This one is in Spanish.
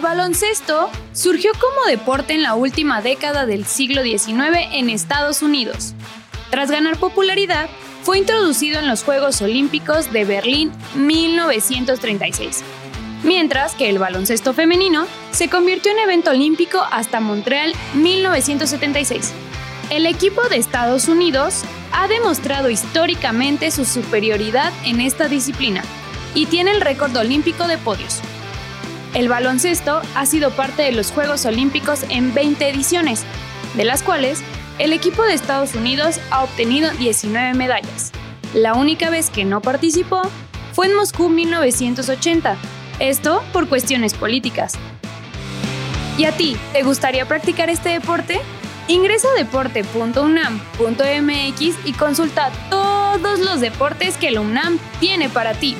El baloncesto surgió como deporte en la última década del siglo XIX en Estados Unidos. Tras ganar popularidad, fue introducido en los Juegos Olímpicos de Berlín 1936, mientras que el baloncesto femenino se convirtió en evento olímpico hasta Montreal 1976. El equipo de Estados Unidos ha demostrado históricamente su superioridad en esta disciplina y tiene el récord olímpico de podios. El baloncesto ha sido parte de los Juegos Olímpicos en 20 ediciones, de las cuales el equipo de Estados Unidos ha obtenido 19 medallas. La única vez que no participó fue en Moscú 1980, esto por cuestiones políticas. ¿Y a ti, te gustaría practicar este deporte? Ingresa a deporte.unam.mx y consulta todos los deportes que la UNAM tiene para ti.